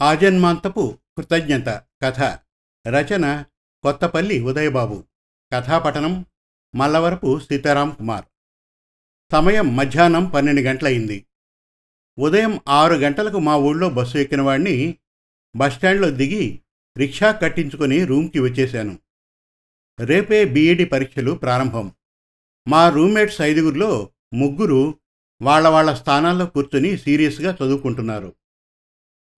ఆజన్మాంతపు కృతజ్ఞత కథ రచన కొత్తపల్లి ఉదయబాబు కథాపఠనం మల్లవరపు సీతారాం కుమార్. సమయం మధ్యాహ్నం పన్నెండు గంటలయింది. ఉదయం ఆరు గంటలకు మా ఊళ్ళో బస్సు ఎక్కిన వాడిని బస్టాండ్లో దిగి రిక్షా కట్టించుకొని రూమ్కి వచ్చేశాను. రేపే బీఈడి పరీక్షలు ప్రారంభం. మా రూమ్మేట్స్ ఐదుగురిలో ముగ్గురు వాళ్ళ వాళ్ళ స్థానాల్లో కూర్చొని సీరియస్గా చదువుకుంటున్నారు.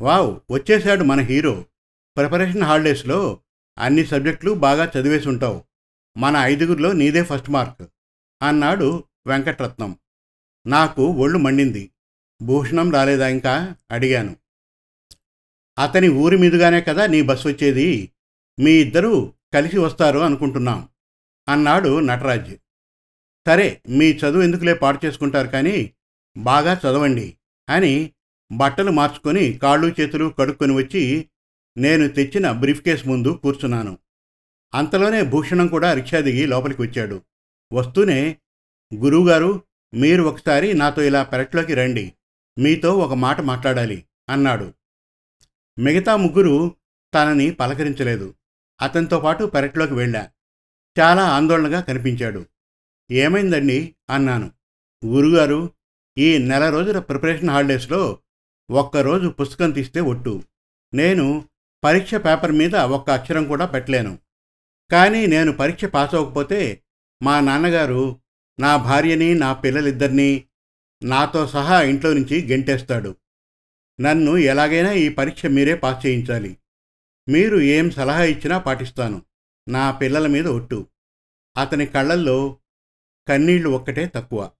వావ్ వచ్చేశాడు మన హీరో. ప్రిపరేషన్ హాలిడేస్లో అన్ని సబ్జెక్టులు బాగా చదివేసి ఉంటావు మన ఐదుగురిలో నీదే ఫస్ట్ మార్క్ అన్నాడు వెంకటరత్నం. నాకు ఒళ్ళు మండింది. భూషణం రాలేదా ఇంకా? అడిగాను. అతని ఊరి మీదుగానే కదా నీ బస్సు వచ్చేది? మీ ఇద్దరూ కలిసి వస్తారు అనుకుంటున్నాం అన్నాడు నటరాజ్. సరే మీ చదువు ఎందుకులే పాడు చేసుకుంటారు కానీ బాగా చదవండి అని బట్టలు మార్చుకొని కాళ్ళు చేతులు కడుక్కొని వచ్చి నేను తెచ్చిన బ్రీఫ్ కేస్ ముందు కూర్చున్నాను. అంతలోనే భూషణం కూడా రిక్షా దిగి లోపలికి వచ్చాడు. వస్తూనే గురువుగారు మీరు ఒకసారి నాతో ఇలా పెరట్లోకి రండి. మీతో ఒక మాట మాట్లాడాలి అన్నాడు. మిగతా ముగ్గురు తనని పలకరించలేదు. అతనితో పాటు పెరట్లోకి వెళ్ళా. చాలా ఆందోళనగా కనిపించాడు. ఏమైందండి? అన్నాను. గురుగారు ఈ నెల రోజుల ప్రిపరేషన్ హాలిడేస్లో ఒక్కరోజు పుస్తకం తీస్తే ఒట్టు. నేను పరీక్ష పేపర్ మీద ఒక్క అక్షరం కూడా పెట్టలేను. కానీ నేను పరీక్ష పాస్ అవ్వకపోతే మా నాన్నగారు నా భార్యని నా పిల్లలిద్దరినీ నాతో సహా ఇంట్లో నుంచి గెంటేస్తాడు. నన్ను ఎలాగైనా ఈ పరీక్ష మీరే పాస్ చేయించాలి. మీరు ఏం సలహా ఇచ్చినా పాటిస్తాను. నా పిల్లల మీద ఒట్టు. అతని కళ్ళల్లో కన్నీళ్ళు ఒక్కటే తక్కువ.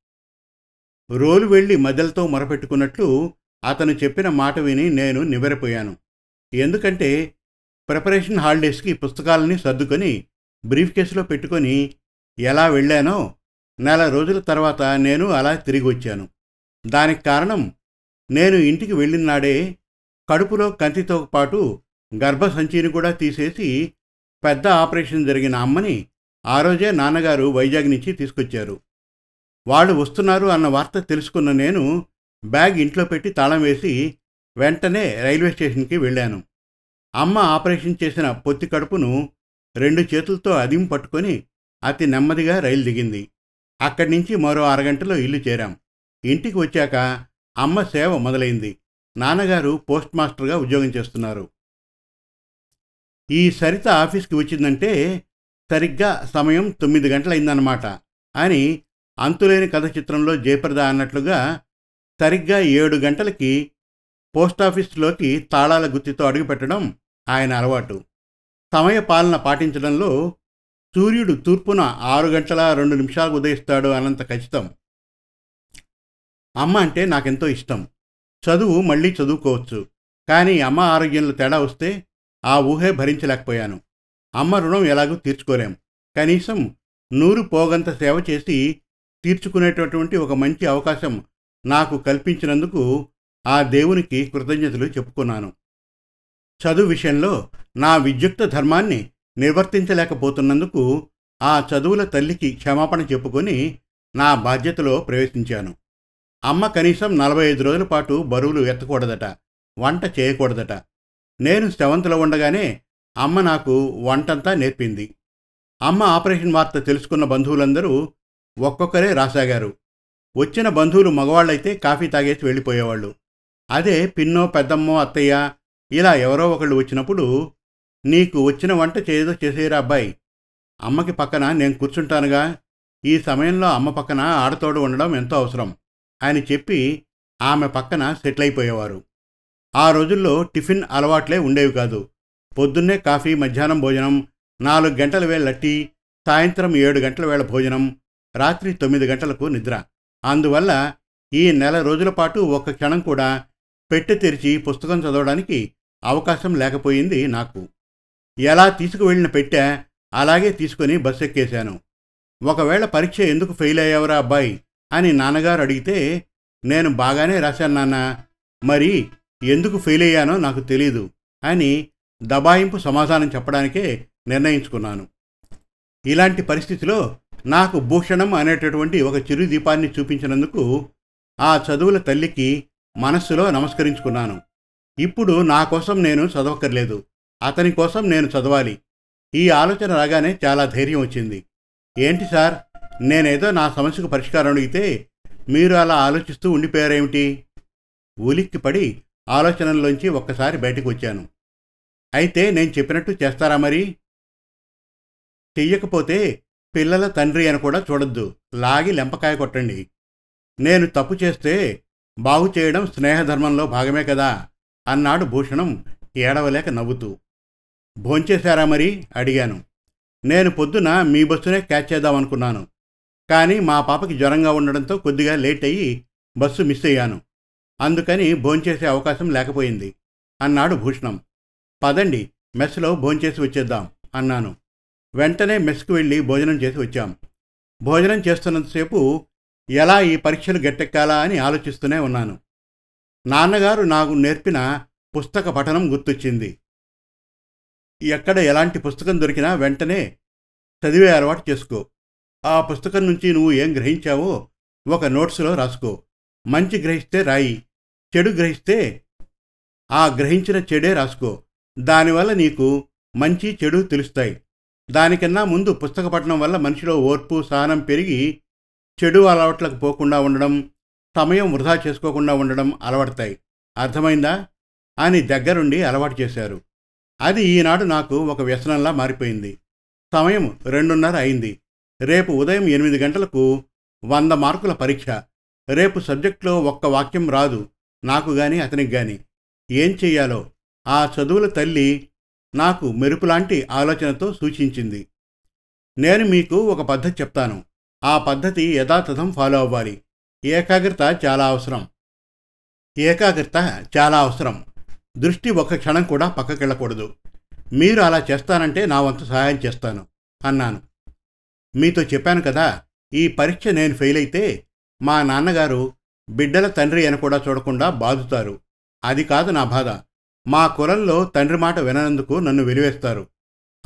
రోలు వెళ్ళి మధ్యలతో మొరపెట్టుకున్నట్లు అతను చెప్పిన మాట విని నేను నివరిపోయాను ఎందుకంటే ప్రిపరేషన్ హాలిడేస్కి పుస్తకాలని సర్దుకొని బ్రీఫ్ కేసులో పెట్టుకొని ఎలా వెళ్ళానో నెల రోజుల తర్వాత నేను అలా తిరిగి వచ్చాను దానికి కారణం నేను ఇంటికి వెళ్ళిన నాడే కడుపులో కంతితో పాటు గర్భసంచిని కూడా తీసేసి పెద్ద ఆపరేషన్ జరిగిన అమ్మని ఆ రోజే నాన్నగారు వైజాగ్ నుంచి తీసుకొచ్చారు. వాళ్ళు వస్తున్నారు అన్న వార్త తెలుసుకున్న నేను బ్యాగ్ ఇంట్లో పెట్టి తాళం వేసి వెంటనే రైల్వే స్టేషన్కి వెళ్ళాను. అమ్మ ఆపరేషన్ చేసిన పొత్తి కడుపును రెండు చేతులతో అదిం పట్టుకొని అతి నెమ్మదిగా రైలు దిగింది. అక్కడి నుంచి మరో అరగంటలో ఇల్లు చేరాం. ఇంటికి వచ్చాక అమ్మ సేవ మొదలైంది. నాన్నగారు పోస్ట్ మాస్టర్గా ఉద్యోగం చేస్తున్నారు. ఈ సరిత ఆఫీస్కి వచ్చిందంటే సరిగ్గా సమయం తొమ్మిది గంటలైందన్నమాట అని అంతులేని కథ చిత్రంలో జయప్రద అన్నట్లుగా సరిగ్గా ఏడు గంటలకి పోస్టాఫీస్లోకి తాళాల గుత్తితో అడుగుపెట్టడం ఆయన అలవాటు. సమయ పాలన పాటించడంలో సూర్యుడు తూర్పున ఆరు గంటల రెండు నిమిషాలు ఉదయిస్తాడు అనంత ఖచ్చితం. అమ్మ అంటే నాకెంతో ఇష్టం. చదువు మళ్ళీ చదువుకోవచ్చు. కానీ అమ్మ ఆరోగ్యంలో తేడా వస్తే ఆ ఊహే భరించలేకపోయాను. అమ్మ రుణం ఎలాగూ తీర్చుకోలేం. కనీసం నూరు పోగంత సేవ చేసి తీర్చుకునేటటువంటి ఒక మంచి అవకాశం నాకు కల్పించినందుకు ఆ దేవునికి కృతజ్ఞతలు చెప్పుకున్నాను. చదువు విషయంలో నా విద్యుక్త ధర్మాన్ని నిర్వర్తించలేకపోతున్నందుకు ఆ చదువుల తల్లికి క్షమాపణ చెప్పుకొని నా బాధ్యతలో ప్రవేశించాను. అమ్మ కనీసం నలభై ఐదు రోజుల పాటు బరువులు ఎత్తకూడదట వంట చేయకూడదట. నేను సెవెంత్లో ఉండగానే అమ్మ నాకు వంటంతా నేర్పింది. అమ్మ ఆపరేషన్ వార్త తెలుసుకున్న బంధువులందరూ ఒక్కొక్కరే రాసాగారు. వచ్చిన బంధువులు మగవాళ్ళైతే కాఫీ తాగేసి వెళ్ళిపోయేవాళ్ళు. అదే పిన్నో పెద్దమ్మో అత్తయ్య ఇలా ఎవరో ఒకళ్ళు వచ్చినప్పుడు నీకు వచ్చిన వంట చేయదో చేసేరా అబ్బాయి. అమ్మకి పక్కన నేను కూర్చుంటానుగా. ఈ సమయంలో అమ్మ పక్కన ఆడతోడు ఉండడం ఎంతో అవసరం అని చెప్పి ఆమె పక్కన సెటిల్ అయిపోయేవారు ఆ రోజుల్లో టిఫిన్ అలవాట్లే ఉండేవి కాదు. పొద్దున్నే కాఫీ మధ్యాహ్నం భోజనం నాలుగు గంటల వేళ టీ సాయంత్రం ఏడు గంటల వేళ భోజనం రాత్రి తొమ్మిది గంటలకు నిద్ర. అందువల్ల ఈ నెల రోజుల పాటు ఒక్క క్షణం కూడా పెట్టె తెరిచి పుస్తకం చదవడానికి అవకాశం లేకపోయింది నాకు. ఎలా తీసుకువెళ్ళిన పెట్టె అలాగే తీసుకొని బస్సు ఎక్కేశాను ఒకవేళ పరీక్ష ఎందుకు ఫెయిల్ అయ్యావరా అబ్బాయి అని నాన్నగారు అడిగితే నేను బాగానే రాశాను నాన్న మరి ఎందుకు ఫెయిల్ అయ్యానో నాకు తెలీదు అని దబాయింపు సమాధానం చెప్పడానికే నిర్ణయించుకున్నాను. ఇలాంటి పరిస్థితిలో నాకు భూషణం అనేటటువంటి ఒక చిరు దీపాన్ని చూపించినందుకు ఆ చదువుల తల్లికి మనస్సులో నమస్కరించుకున్నాను. ఇప్పుడు నా కోసం నేను చదవక్కర్లేదు. అతని కోసం నేను చదవాలి. ఈ ఆలోచన రాగానే చాలా ధైర్యం వచ్చింది. ఏంటి సార్? నేనేదో నా సమస్యకు పరిష్కారం అడిగితే మీరు అలా ఆలోచిస్తూ ఉండిపోయారేమిటి? ఉలిక్కిపడి ఆలోచనల్లోంచి ఒక్కసారి బయటకు వచ్చాను. అయితే నేను చెప్పినట్టు చేస్తారా మరి? చెయ్యకపోతే పిల్లల తండ్రి అని కూడా చూడొద్దు. లాగి లెంపకాయ కొట్టండి. నేను తప్పు చేస్తే బాగు చేయడం స్నేహధర్మంలో భాగమే కదా అన్నాడు భూషణం ఏడవలేక నవ్వుతూ. భోంచేశారా మరి? అడిగాను. నేను పొద్దున మీ బస్సునే క్యాచ్ చేద్దామనుకున్నాను కానీ మా పాపకి జ్వరంగా ఉండడంతో కొద్దిగా లేట్ అయ్యి బస్సు మిస్ అయ్యాను. అందుకని భోంచేసే అవకాశం లేకపోయింది అన్నాడు భూషణం. పదండి మెస్లో భోంచేసి వచ్చేద్దాం అన్నాను. వెంటనే మెస్కు వెళ్ళి భోజనం చేసి వచ్చాం. భోజనం చేస్తున్నంతసేపు ఎలా ఈ పరీక్షలు గట్టెక్కాలా అని ఆలోచిస్తూనే ఉన్నాను. నాన్నగారు నాకు నేర్పిన పుస్తక పఠనం గుర్తొచ్చింది. ఎక్కడ ఎలాంటి పుస్తకం దొరికినా వెంటనే చదివే అలవాటు చేసుకో. ఆ పుస్తకం నుంచి నువ్వు ఏం గ్రహించావో ఒక నోట్స్లో రాసుకో. మంచి గ్రహిస్తే రాయి చెడు గ్రహిస్తే ఆ గ్రహించిన చెడే రాసుకో. దానివల్ల నీకు మంచి చెడు తెలుస్తాయి. దానికన్నా ముందు పుస్తక పఠనం వల్ల మనిషిలో ఓర్పు సహనం పెరిగి చెడు అలవాట్లకు పోకుండా ఉండడం సమయం వృధా చేసుకోకుండా ఉండడం అలవడతాయి అర్థమైందా? అని దగ్గరుండి అలవాటు చేశారు. అది ఈనాడు నాకు ఒక వ్యసనంలా మారిపోయింది. సమయం రెండున్నర అయింది. రేపు ఉదయం ఎనిమిది గంటలకు వంద మార్కుల పరీక్ష. రేపు సబ్జెక్టులో ఒక్క వాక్యం రాదు. నాకు గాని అతనికి గాని. ఏం చెయ్యాలో? ఆ చదువుల తల్లి నాకు మెరుపులాంటి ఆలోచనతో సూచించింది. నేను మీకు ఒక పద్ధతి చెప్తాను. ఆ పద్ధతి యథాతథం ఫాలో అవ్వాలి. ఏకాగ్రత చాలా అవసరం. ఏకాగ్రత చాలా అవసరం. దృష్టి ఒక క్షణం కూడా పక్కకెళ్ళకూడదు. మీరు అలా చేస్తానంటే నా వంతు సహాయం చేస్తాను అన్నాను. మీతో చెప్పాను కదా ఈ పరీక్ష నేను ఫెయిల్ అయితే మా నాన్నగారు బిడ్డల తండ్రి అని కూడా చూడకుండా బాదుతారు. అది కాదు నా బాధ. మా కులంలో తండ్రి మాట విననందుకు నన్ను వెలివేస్తారు.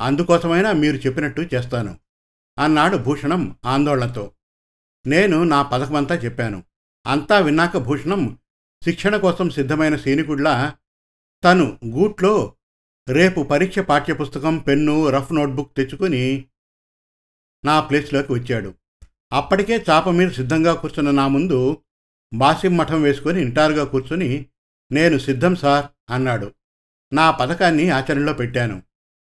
అందుకోసమైనా మీరు చెప్పినట్టు చేస్తాను. అన్నాడు భూషణం ఆందోళనతో. నేను నా పథకమంతా చెప్పాను. అంతా విన్నాక భూషణం శిక్షణ కోసం సిద్ధమైన సైనికుడిలా తను గూట్లో రేపు పరీక్ష పాఠ్యపుస్తకం పెన్ను రఫ్ నోట్బుక్ తెచ్చుకుని నా ప్లేస్లోకి వచ్చాడు. అప్పటికే చాప మీద సిద్ధంగా కూర్చున్న నా ముందు బాసిం మఠం వేసుకొని ఇంటారుగా కూర్చుని నేను సిద్ధం సార్ అన్నాడు. నా పథకాన్ని ఆచరణలో పెట్టాను.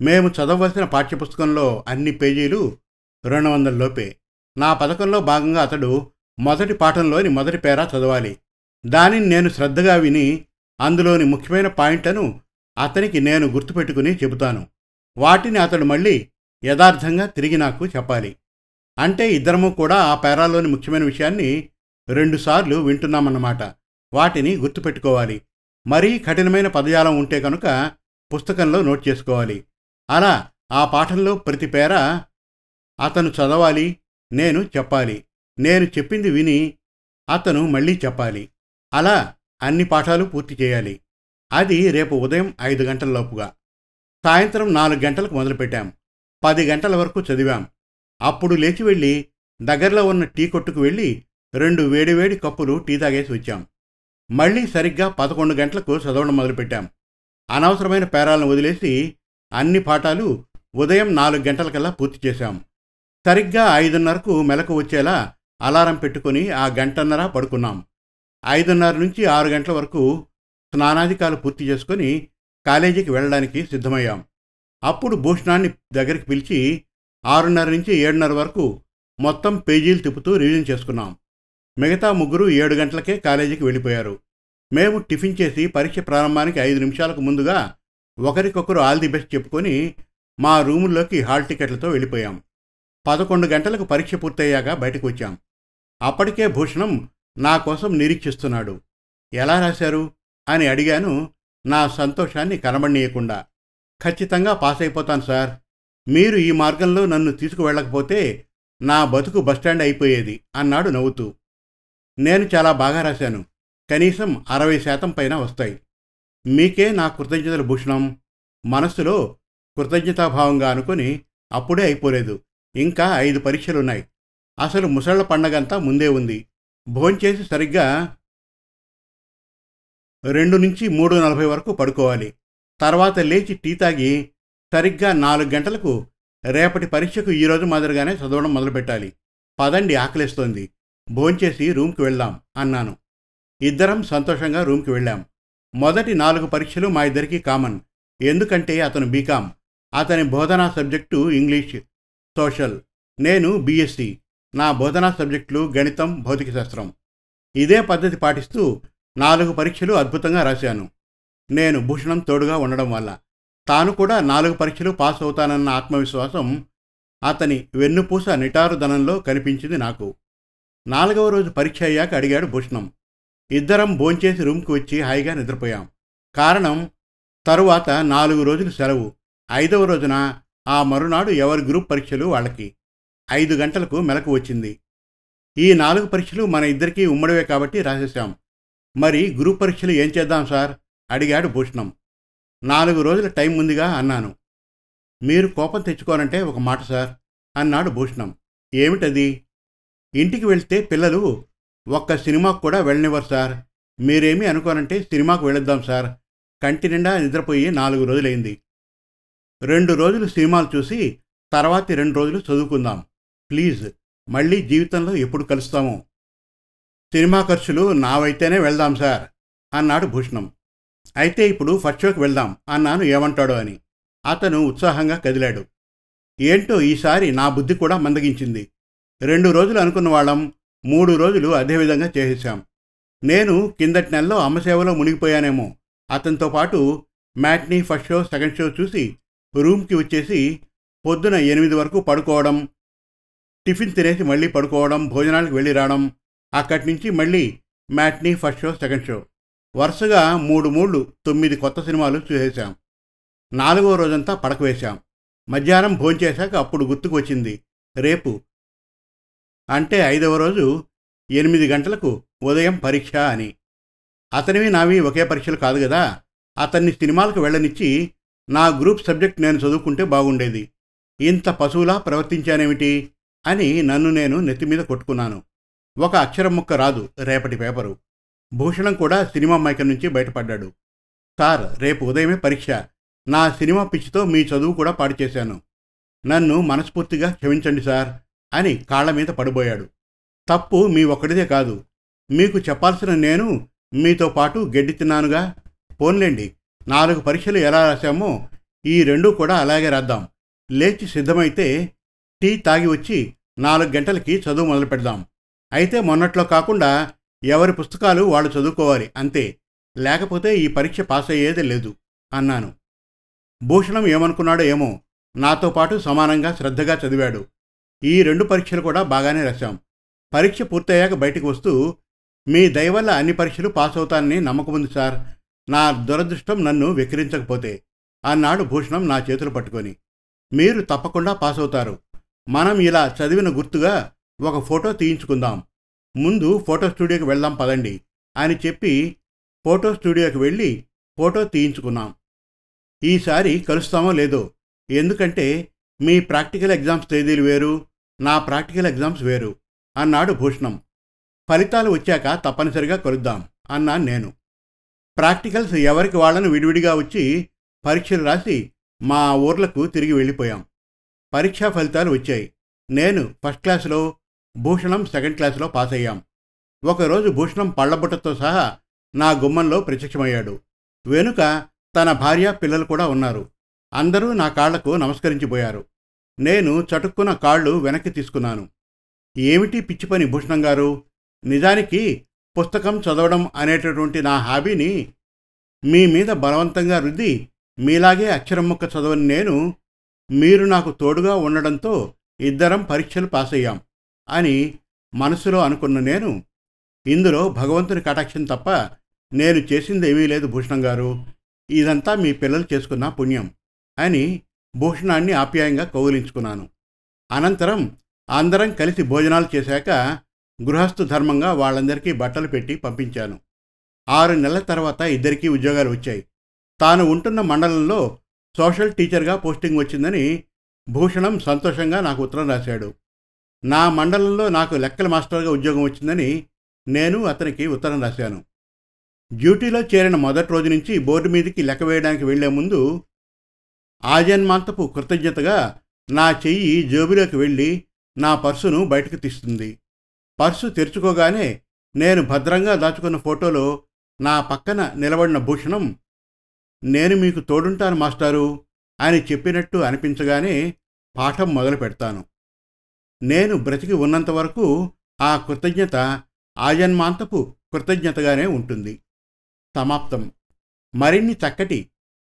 మేము చదవవలసిన పాఠ్యపుస్తకంలో అన్ని పేజీలు రెండు వందల లోపే. నా పథకంలో భాగంగా అతడు మొదటి పాఠంలోని మొదటి పేరా చదవాలి. దానిని నేను శ్రద్ధగా విని అందులోని ముఖ్యమైన పాయింట్లను అతనికి నేను గుర్తుపెట్టుకుని చెబుతాను. వాటిని అతడు మళ్ళీ యథార్థంగా తిరిగి నాకు చెప్పాలి. అంటే ఇద్దరము కూడా ఆ పేరాలోని ముఖ్యమైన విషయాన్ని రెండుసార్లు వింటున్నామన్నమాట. వాటిని గుర్తుపెట్టుకోవాలి. మరీ కఠినమైన పదజాలం ఉంటే కనుక పుస్తకంలో నోట్ చేసుకోవాలి. అలా ఆ పాఠంలో ప్రతి పేర అతను చదవాలి నేను చెప్పాలి. నేను చెప్పింది విని అతను మళ్ళీ చెప్పాలి. అలా అన్ని పాఠాలు పూర్తి చేయాలి. అది రేపు ఉదయం ఐదు గంటలలోపుగా సాయంత్రం నాలుగు గంటలకు మొదలుపెట్టాం. పది గంటల వరకు చదివాం. అప్పుడు లేచి వెళ్ళి దగ్గరలో ఉన్న టీ కొట్టుకు వెళ్ళి రెండు వేడివేడి కప్పులు టీ తాగేసి వచ్చాం. మళ్ళీ సరిగ్గా పదకొండు గంటలకు చదవడం మొదలుపెట్టాం. అనవసరమైన పేరాలను వదిలేసి అన్ని పాఠాలు ఉదయం నాలుగు గంటలకల్లా పూర్తి చేశాం. సరిగ్గా ఐదున్నరకు మెలకు వచ్చేలా అలారం పెట్టుకుని ఆ గంటన్నర పడుకున్నాం. ఐదున్నర నుంచి ఆరు గంటల వరకు స్నానాధికాలు పూర్తి చేసుకొని కాలేజీకి వెళ్ళడానికి సిద్ధమయ్యాం. అప్పుడు భూషణాన్ని దగ్గరికి పిలిచి ఆరున్నర నుంచి ఏడున్నర వరకు మొత్తం పేజీలు తిప్పుతూ రివిజన్ చేసుకున్నాం. మిగతా ముగ్గురు ఏడు గంటలకే కాలేజీకి వెళ్ళిపోయారు. మేము టిఫిన్ చేసి పరీక్ష ప్రారంభానికి ఐదు నిమిషాలకు ముందుగా ఒకరికొకరు ఆల్ ది బెస్ట్ చెప్పుకొని మా రూముల్లోకి హాల్ టికెట్లతో వెళ్ళిపోయాం. పదకొండు గంటలకు పరీక్ష పూర్తయ్యాక బయటకు వచ్చాం. అప్పటికే భూషణం నా కోసం నిరీక్షిస్తున్నాడు. ఎలా రాశారు? అని అడిగాను. నా సంతోషాన్ని కనబడనీయకుండా. ఖచ్చితంగా పాస్ అయిపోతాను సార్. మీరు ఈ మార్గంలో నన్ను తీసుకువెళ్ళకపోతే నా బతుకు బస్టాండ్ అయిపోయేది అన్నాడు నవ్వుతూ. నేను చాలా బాగా రాశాను. కనీసం అరవై శాతం పైన వస్తాయి. మీకే నా కృతజ్ఞతలు భూషణం. మనస్సులో కృతజ్ఞతాభావంగా అనుకుని అప్పుడే అయిపోలేదు. ఇంకా ఐదు పరీక్షలున్నాయి. అసలు ముసళ్ళ పండగంతా ముందే ఉంది. భోంచేసి సరిగ్గా రెండు నుంచి మూడు నలభై వరకు పడుకోవాలి. తర్వాత లేచి టీ తాగి సరిగ్గా నాలుగు గంటలకు రేపటి పరీక్షకు ఈరోజు మాదిరిగానే చదవడం మొదలుపెట్టాలి. పదండి ఆకలిస్తోంది. భోంచేసి రూమ్కి వెళ్దాం అన్నాను. ఇద్దరం సంతోషంగా రూమ్కి వెళ్ళాం. మొదటి నాలుగు పరీక్షలు మా ఇద్దరికీ కామన్. ఎందుకంటే అతను బీకామ్ అతని బోధనా సబ్జెక్టు ఇంగ్లీష్ సోషల్. నేను బీఎస్సీ. నా బోధనా సబ్జెక్టులు గణితం భౌతిక శాస్త్రం. ఇదే పద్ధతి పాటిస్తూ నాలుగు పరీక్షలు అద్భుతంగా రాశాను. నేను భూషణం తోడుగా ఉండడం వల్ల. తాను కూడా నాలుగు పరీక్షలు పాస్ అవుతానన్న ఆత్మవిశ్వాసం అతని వెన్నుపూస నిటారుదనంలో కనిపించింది నాకు. నాలుగవ రోజు పరీక్ష అయ్యాక అడిగాడు భూషణం. ఇద్దరం భోంచేసి రూమ్కి వచ్చి హాయిగా నిద్రపోయాం. కారణం తరువాత నాలుగు రోజులు సెలవు. ఐదవ రోజున ఆ మరునాడు ఎవరి గ్రూప్ పరీక్షలు వాళ్ళకి. ఐదు గంటలకు మెలకు వచ్చింది. ఈ నాలుగు పరీక్షలు మన ఇద్దరికీ ఉమ్మడివే కాబట్టి రాసేశాం. మరి గ్రూప్ పరీక్షలు ఏం చేద్దాం సార్? అడిగాడు భూషణం. నాలుగు రోజుల టైం ఉందిగా అన్నాను. మీరు కోపం తెచ్చుకోనంటే ఒక మాట సార్ అన్నాడు భూషణం. ఏమిటది? ఇంటికి వెళ్తే పిల్లలు ఒక్క సినిమాకు కూడా వెళ్ళనివ్వరు సార్. మీరేమీ అనుకోనంటే సినిమాకు వెళుద్దాం సార్. కంటి నిండా నిద్రపోయి నాలుగు రోజులైంది. రెండు రోజులు సినిమాలు చూసి తర్వాతి రెండు రోజులు చదువుకుందాం. ప్లీజ్ మళ్ళీ జీవితంలో ఎప్పుడు కలుస్తాము? సినిమా ఖర్చులు నావైతేనే వెళ్దాం సార్ అన్నాడు భూషణం. అయితే ఇప్పుడు ఫస్ట్ షోకి వెళ్దాం అన్నాను ఏమంటాడో అని. అతను ఉత్సాహంగా కదిలాడు. ఏంటో ఈసారి నా బుద్ధి కూడా మందగించింది. రెండు రోజులు అనుకున్న వాళ్ళం మూడు రోజులు అదేవిధంగా చేసేశాం. నేను కిందటి నెలలో అమ్మసేవలో మునిగిపోయానేమో. అతనితో పాటు matinee first show second show చూసి రూమ్కి వచ్చేసి పొద్దున ఎనిమిది వరకు పడుకోవడం టిఫిన్ తినేసి మళ్ళీ పడుకోవడం భోజనాలకు వెళ్ళి రావడం అక్కడి నుంచి మళ్ళీ matinee first show second show. వరుసగా మూడు మూడు తొమ్మిది కొత్త సినిమాలు చూసేశాం. నాలుగో రోజంతా పడక వేశాం మధ్యాహ్నం భోంచేశాక అప్పుడు గుర్తుకు వచ్చింది. రేపు అంటే ఐదవ రోజు ఎనిమిది గంటలకు ఉదయం పరీక్ష అని. అతనివి నావి ఒకే పరీక్షలు కాదు కదా అతన్ని సినిమాలకు వెళ్ళనిచ్చి నా గ్రూప్ సబ్జెక్ట్ నేను చదువుకుంటే బాగుండేది. ఇంత పశువులా ప్రవర్తించానేమిటి? అని నన్ను నేను నెత్తిమీద కొట్టుకున్నాను. ఒక అక్షరం ముక్క రాదు రేపటి పేపరు. భూషణం కూడా సినిమా మైకం నుంచి బయటపడ్డాడు. సార్ రేపు ఉదయమే పరీక్ష. నా సినిమా పిచ్చితో మీ చదువు కూడా పాడు చేశాను. నన్ను మనస్ఫూర్తిగా క్షమించండి సార్. అని కాళ్ళ మీద పడిపోయాడు. తప్పు మీ ఒక్కడిదే కాదు. మీకు చెప్పాల్సిన నేను మీతో పాటు గడ్డి తిన్నానుగా. పోన్లేండి. నాలుగు పరీక్షలు ఎలా రాశామో ఈ రెండూ కూడా అలాగే రాద్దాం. లేచి సిద్ధమైతే టీ తాగి వచ్చి నాలుగు గంటలకి చదువు మొదలు పెడదాం. అయితే మొన్నట్లో కాకుండా ఎవరి పుస్తకాలు వాళ్ళు చదువుకోవాలి అంతే. లేకపోతే ఈ పరీక్ష పాస్ అయ్యేది లేదు అన్నాను. భూషణం ఏమనుకున్నాడో ఏమో నాతో పాటు సమానంగా శ్రద్ధగా చదివాడు. ఈ రెండు పరీక్షలు కూడా బాగానే రాశాం. పరీక్ష పూర్తయ్యాక బయటకు వస్తూ మీ దయ వల్ల అన్ని పరీక్షలు పాస్ అవుతానని నమ్మకం ఉంది సార్. నా దురదృష్టం నన్ను వెక్కిరించకపోతే. అన్నాడు భూషణం నా చేతులు పట్టుకొని. మీరు తప్పకుండా పాస్ అవుతారు. మనం ఇలా చదివిన గుర్తుగా ఒక ఫోటో తీయించుకుందాం. ముందు ఫోటో స్టూడియోకి వెళ్దాం పదండి. అని చెప్పి ఫోటో స్టూడియోకి వెళ్ళి ఫోటో తీయించుకున్నాం. ఈసారి కలుస్తామో లేదో? ఎందుకంటే మీ ప్రాక్టికల్ ఎగ్జామ్స్ తేదీలు వేరు నా ప్రాక్టికల్ ఎగ్జామ్స్ వేరు అన్నాడు భూషణం. ఫలితాలు వచ్చాక తప్పనిసరిగా కలుద్దాం అన్నాను నేను. ప్రాక్టికల్స్ ఎవరికి వాళ్ళను విడివిడిగా వచ్చి పరీక్షలు రాసి మా ఊర్లకు తిరిగి వెళ్ళిపోయాం. పరీక్షా ఫలితాలు వచ్చాయి. నేను ఫస్ట్ క్లాసులో భూషణం సెకండ్ క్లాసులో పాస్ అయ్యాం. ఒకరోజు భూషణం పళ్ళబుట్టతో సహా నా గుమ్మంలో ప్రత్యక్షమయ్యాడు. వెనుక తన భార్య పిల్లలు కూడా ఉన్నారు. అందరూ నా కాళ్ళకు నమస్కరించిపోయారు. నేను చటుక్కున కాళ్ళు వెనక్కి తీసుకున్నాను. ఏమిటి పిచ్చి పని భూషణం గారు? నిజానికి పుస్తకం చదవడం అనేటటువంటి నా హాబీని మీ మీద బలవంతంగా రుద్ది మీలాగే అక్షరం ముక్క చదవని నేను మీరు నాకు తోడుగా ఉండడంతో ఇద్దరం పరీక్షలు పాస్ అయ్యాం అని మనసులో అనుకున్న నేను ఇందులో భగవంతుని కటాక్షం తప్ప నేను చేసిందేమీ లేదు భూషణం గారు. ఇదంతా మీ పిల్లలు చేసుకున్న పుణ్యం. అని భూషణాన్ని ఆప్యాయంగా కౌగిలించుకున్నాను. అనంతరం అందరం కలిసి భోజనాలు చేశాక గృహస్థు ధర్మంగా వాళ్ళందరికీ బట్టలు పెట్టి పంపించాను. ఆరు నెలల తర్వాత ఇద్దరికీ ఉద్యోగాలు వచ్చాయి. తాను ఉంటున్న మండలంలో సోషల్ టీచర్గా పోస్టింగ్ వచ్చిందని భూషణం సంతోషంగా నాకు ఉత్తరం రాశాడు. నా మండలంలో నాకు లెక్కల మాస్టర్గా ఉద్యోగం వచ్చిందని నేను అతనికి ఉత్తరం రాశాను. డ్యూటీలో చేరిన మొదటి రోజు నుంచి బోర్డు మీదకి లెక్క వేయడానికి వెళ్ళే ముందు ఆజన్మాంతపు కృతజ్ఞతగా నా చెయ్యి జేబులోకి వెళ్ళి నా పర్సును బయటకు తీస్తుంది. పర్సు తెరుచుకోగానే నేను భద్రంగా దాచుకున్న ఫోటోలో నా పక్కన నిలబడిన భూషణం నేను మీకు తోడుంటాను మాస్టారు అని చెప్పినట్టు అనిపించగానే పాఠం మొదలు పెడతాను. నేను బ్రతికి ఉన్నంత వరకు ఆ కృతజ్ఞత ఆజన్మాంతపు కృతజ్ఞతగానే ఉంటుంది. సమాప్తం. మరిన్ని చక్కటి